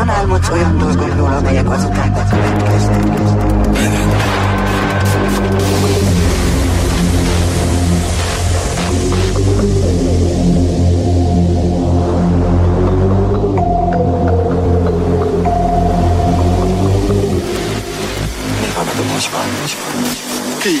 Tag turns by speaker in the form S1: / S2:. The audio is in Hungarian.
S1: Gyakran álmodsz olyan dolgokról, amelyek azután bekövetkeznek.
S2: Mi van a dobozban? Ki?